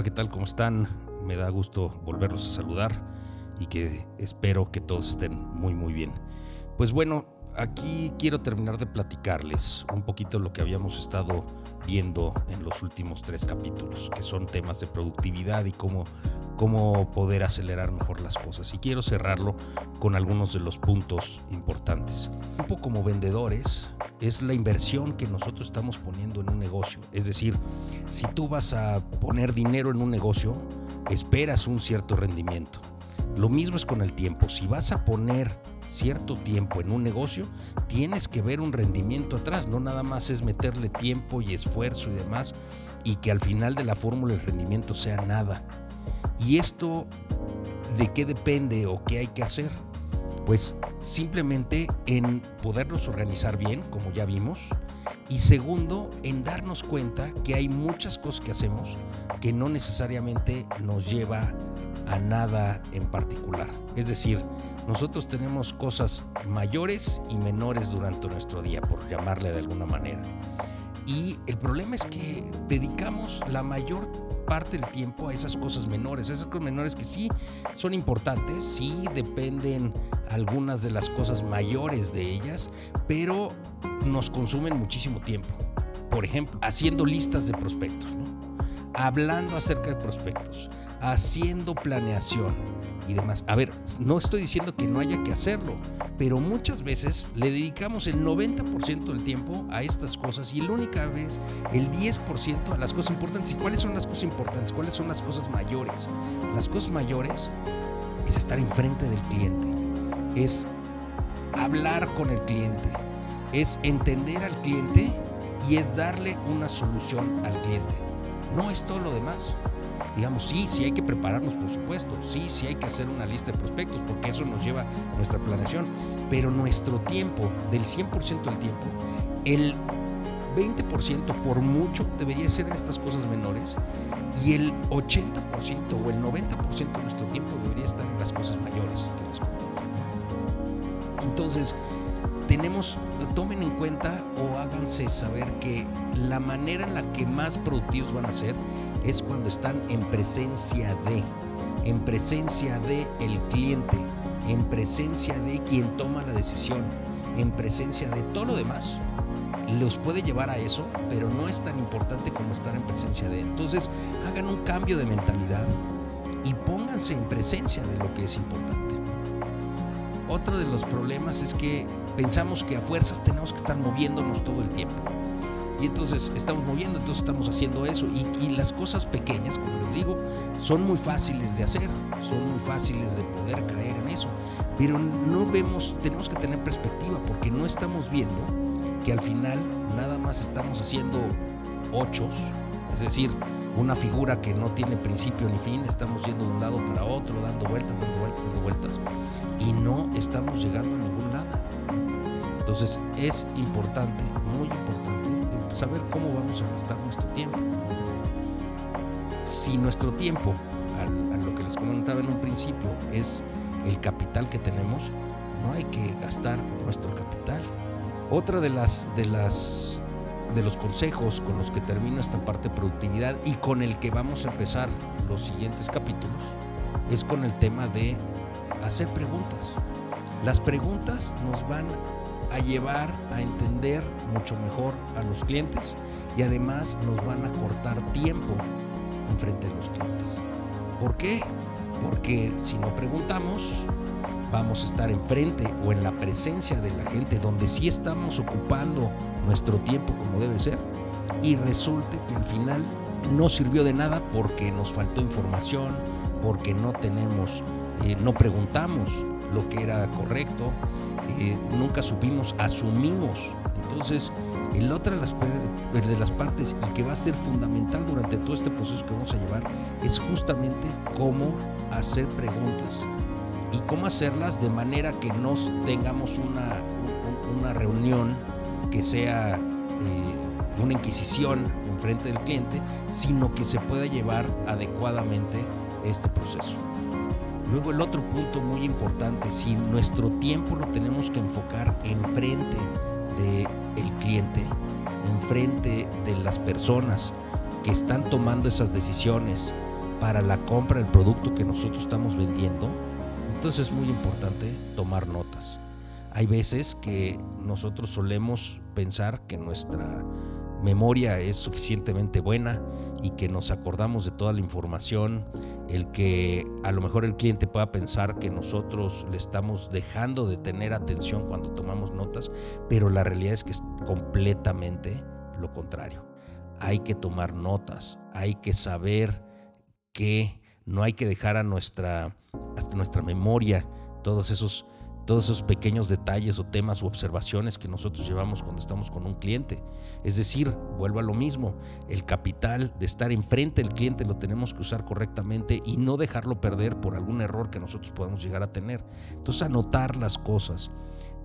Hola, ¿qué tal? ¿Cómo están? Me da gusto volverlos a saludar y que espero que todos estén muy, muy bien. Pues bueno, aquí quiero terminar de platicarles un poquito lo que habíamos estado viendo en los últimos tres capítulos, que son temas de productividad y cómo, cómo poder acelerar mejor las cosas. Y quiero cerrarlo con algunos de los puntos importantes. Un poco como vendedores, es la inversión que nosotros estamos poniendo en un negocio. Es decir, si tú vas a poner dinero en un negocio, esperas un cierto rendimiento. Lo mismo es con el tiempo. Si vas a poner cierto tiempo en un negocio, tienes que ver un rendimiento atrás. No nada más es meterle tiempo y esfuerzo y demás y que al final de la fórmula el rendimiento sea nada. ¿Y esto de qué depende o qué hay que hacer? Pues simplemente en podernos organizar bien, como ya vimos, y segundo, en darnos cuenta que hay muchas cosas que hacemos que no necesariamente nos lleva a nada en particular. Es decir, nosotros tenemos cosas mayores y menores durante nuestro día, por llamarle de alguna manera. Y el problema es que dedicamos la mayor parte del tiempo a esas cosas menores, esas cosas menores que sí son importantes, sí dependen algunas de las cosas mayores de ellas, pero nos consumen muchísimo tiempo. Por ejemplo, haciendo listas de prospectos, hablando acerca de prospectos, haciendo planeación y demás. A ver, no estoy diciendo que no haya que hacerlo, pero muchas veces le dedicamos el 90% del tiempo a estas cosas y la única vez el 10% a las cosas importantes. ¿Y cuáles son las cosas importantes? ¿Cuáles son las cosas mayores? Las cosas mayores es estar enfrente del cliente, es hablar con el cliente, es entender al cliente y es darle una solución al cliente. No es todo lo demás digamos, sí, sí hay que prepararnos, por supuesto, sí, sí hay que hacer una lista de prospectos, porque eso nos lleva nuestra planeación, pero nuestro tiempo, del 100% del tiempo, el 20% por mucho debería ser en estas cosas menores y el 80% o el 90% de nuestro tiempo debería estar en las cosas mayores que les comento. Entonces, tenemos, tomen en cuenta o háganse saber que la manera en la que más productivos van a ser es cuando están en presencia de, en presencia de el cliente, en presencia de quien toma la decisión, en presencia de todo lo demás. Los puede llevar a eso, pero no es tan importante como estar en presencia de. Entonces, hagan un cambio de mentalidad y pónganse en presencia de lo que es importante. Otro de los problemas es que pensamos que a fuerzas tenemos que estar moviéndonos todo el tiempo. Y entonces estamos moviendo, entonces estamos haciendo eso. Y, las cosas pequeñas, como les digo, son muy fáciles de hacer, son muy fáciles de poder caer en eso. Pero no vemos, tenemos que tener perspectiva porque no estamos viendo que al final nada más estamos haciendo ochos, es decir, una figura que no tiene principio ni fin, estamos yendo de un lado para otro, dando vueltas, dando vueltas, dando vueltas, y no estamos llegando a ningún lado. Entonces es importante, muy importante, saber cómo vamos a gastar nuestro tiempo. Si nuestro tiempo, a, lo que les comentaba en un principio, es el capital que tenemos, no hay que gastar nuestro capital. Otra de las, de las de los consejos con los que termino esta parte de productividad y con el que vamos a empezar los siguientes capítulos es con el tema de hacer preguntas. Las preguntas nos van a llevar a entender mucho mejor a los clientes y además nos van a cortar tiempo en frente de los clientes. ¿Por qué? Porque si no preguntamos, vamos a estar enfrente o en la presencia de la gente donde sí estamos ocupando nuestro tiempo como debe ser y resulte que al final no sirvió de nada porque nos faltó información, porque no tenemos, eh, no preguntamos lo que era correcto, eh, nunca supimos, asumimos. Entonces, el otra las, de las partes y que va a ser fundamental durante todo este proceso que vamos a llevar es justamente cómo hacer preguntas y cómo hacerlas de manera que no tengamos una, una reunión que sea eh, una inquisición en frente del cliente, sino que se pueda llevar adecuadamente este proceso. Luego el otro punto muy importante, si nuestro tiempo lo tenemos que enfocar enfrente del cliente, enfrente de las personas que están tomando esas decisiones, para la compra del producto que nosotros estamos vendiendo, entonces es muy importante tomar notas. Hay veces que nosotros solemos pensar que nuestra memoria es suficientemente buena y que nos acordamos de toda la información, el que a lo mejor el cliente pueda pensar que nosotros le estamos dejando de tener atención cuando tomamos notas, pero la realidad es que es completamente lo contrario. Hay que tomar notas, hay que saber que no hay que dejar a nuestra, hasta nuestra memoria todos esos todos esos pequeños detalles o temas u observaciones que nosotros llevamos cuando estamos con un cliente. Es decir, vuelvo a lo mismo, el capital de estar enfrente del cliente lo tenemos que usar correctamente y no dejarlo perder por algún error que nosotros podamos llegar a tener. Entonces, anotar las cosas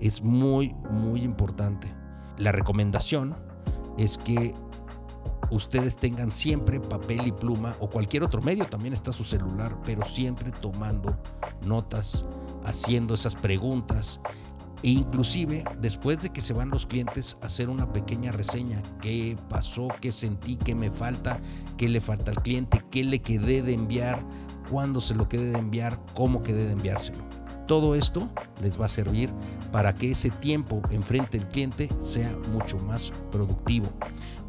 es muy, muy importante. La recomendación es que ustedes tengan siempre papel y pluma o cualquier otro medio, también está su celular, pero siempre tomando notas haciendo esas preguntas. E inclusive después de que se van los clientes hacer una pequeña reseña, qué pasó, qué sentí, qué me falta, qué le falta al cliente, qué le quedé de enviar, cuándo se lo quedé de enviar, cómo quedé de enviárselo. Todo esto les va a servir para que ese tiempo enfrente del cliente sea mucho más productivo.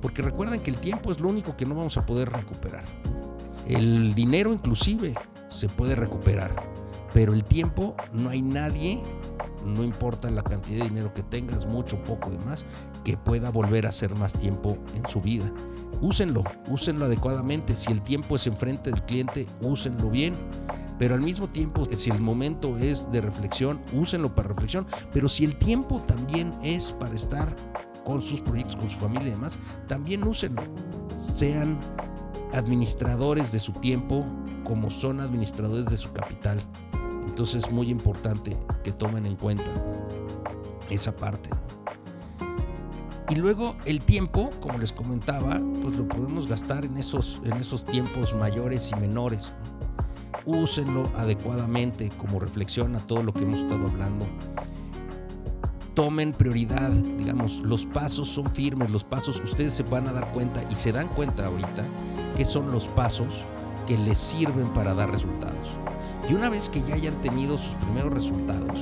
Porque recuerden que el tiempo es lo único que no vamos a poder recuperar. El dinero inclusive se puede recuperar, pero el tiempo, no hay nadie, no importa la cantidad de dinero que tengas, mucho, poco, demás, que pueda volver a hacer más tiempo en su vida. Úsenlo, úsenlo adecuadamente. Si el tiempo es enfrente del cliente, úsenlo bien. Pero al mismo tiempo, si el momento es de reflexión, úsenlo para reflexión. Pero si el tiempo también es para estar con sus proyectos, con su familia y demás, también úsenlo. Sean administradores de su tiempo como son administradores de su capital. Entonces es muy importante que tomen en cuenta esa parte. Y luego el tiempo, como les comentaba, pues lo podemos gastar en esos, en esos tiempos mayores y menores. Úsenlo adecuadamente como reflexión a todo lo que hemos estado hablando. Tomen prioridad, digamos, los pasos son firmes, los pasos ustedes se van a dar cuenta y se dan cuenta ahorita que son los pasos que les sirven para dar resultados. Y una vez que ya hayan tenido sus primeros resultados,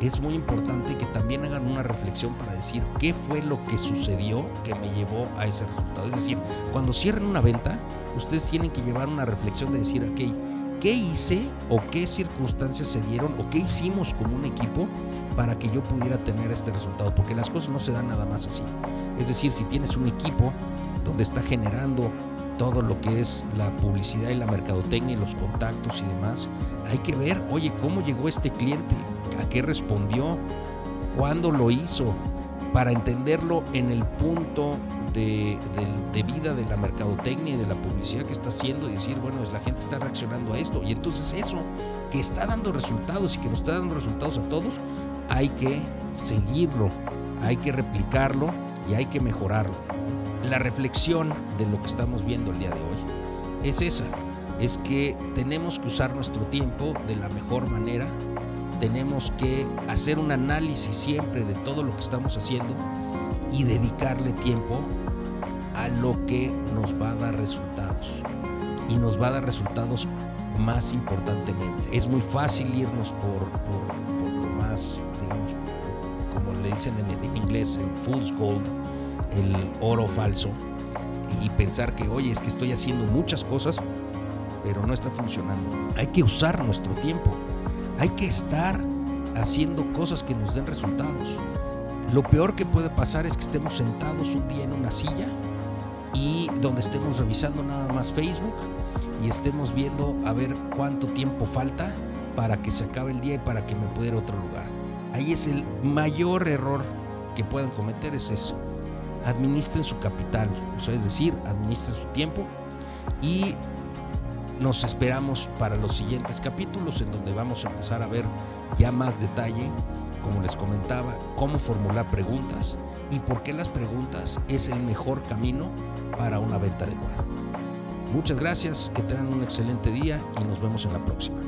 es muy importante que también hagan una reflexión para decir qué fue lo que sucedió que me llevó a ese resultado. Es decir, cuando cierren una venta, ustedes tienen que llevar una reflexión de decir, ok, ¿qué hice o qué circunstancias se dieron o qué hicimos como un equipo para que yo pudiera tener este resultado? Porque las cosas no se dan nada más así. Es decir, si tienes un equipo donde está generando todo lo que es la publicidad y la mercadotecnia y los contactos y demás, hay que ver, oye, cómo llegó este cliente, a qué respondió, cuándo lo hizo, para entenderlo en el punto de, vida de la mercadotecnia y de la publicidad que está haciendo y decir, bueno, la gente está reaccionando a esto. Y entonces eso que está dando resultados y que nos está dando resultados a todos, hay que seguirlo, hay que replicarlo y hay que mejorarlo la reflexión de lo que estamos viendo el día de hoy es esa, es que tenemos que usar nuestro tiempo de la mejor manera, tenemos que hacer un análisis siempre de todo lo que estamos haciendo y dedicarle tiempo a lo que nos va a dar resultados. Y nos va a dar resultados más importantemente. Es muy fácil irnos por, lo más, digamos, como le dicen en, en inglés, el fool's gold, el oro falso y pensar que, oye, es que estoy haciendo muchas cosas, pero no está funcionando. Hay que usar nuestro tiempo. Hay que estar haciendo cosas que nos den resultados. Lo peor que puede pasar es que estemos sentados un día en una silla y donde estemos revisando nada más Facebook y estemos viendo a ver cuánto tiempo falta para que se acabe el día y para que me pueda ir a otro lugar. Ahí es el mayor error que puedan cometer, es eso administren su capital, es decir, administren su tiempo y nos esperamos para los siguientes capítulos en donde vamos a empezar a ver ya más detalle, como les comentaba, cómo formular preguntas y por qué las preguntas es el mejor camino para una venta adecuada. Muchas gracias, que tengan un excelente día y nos vemos en la próxima.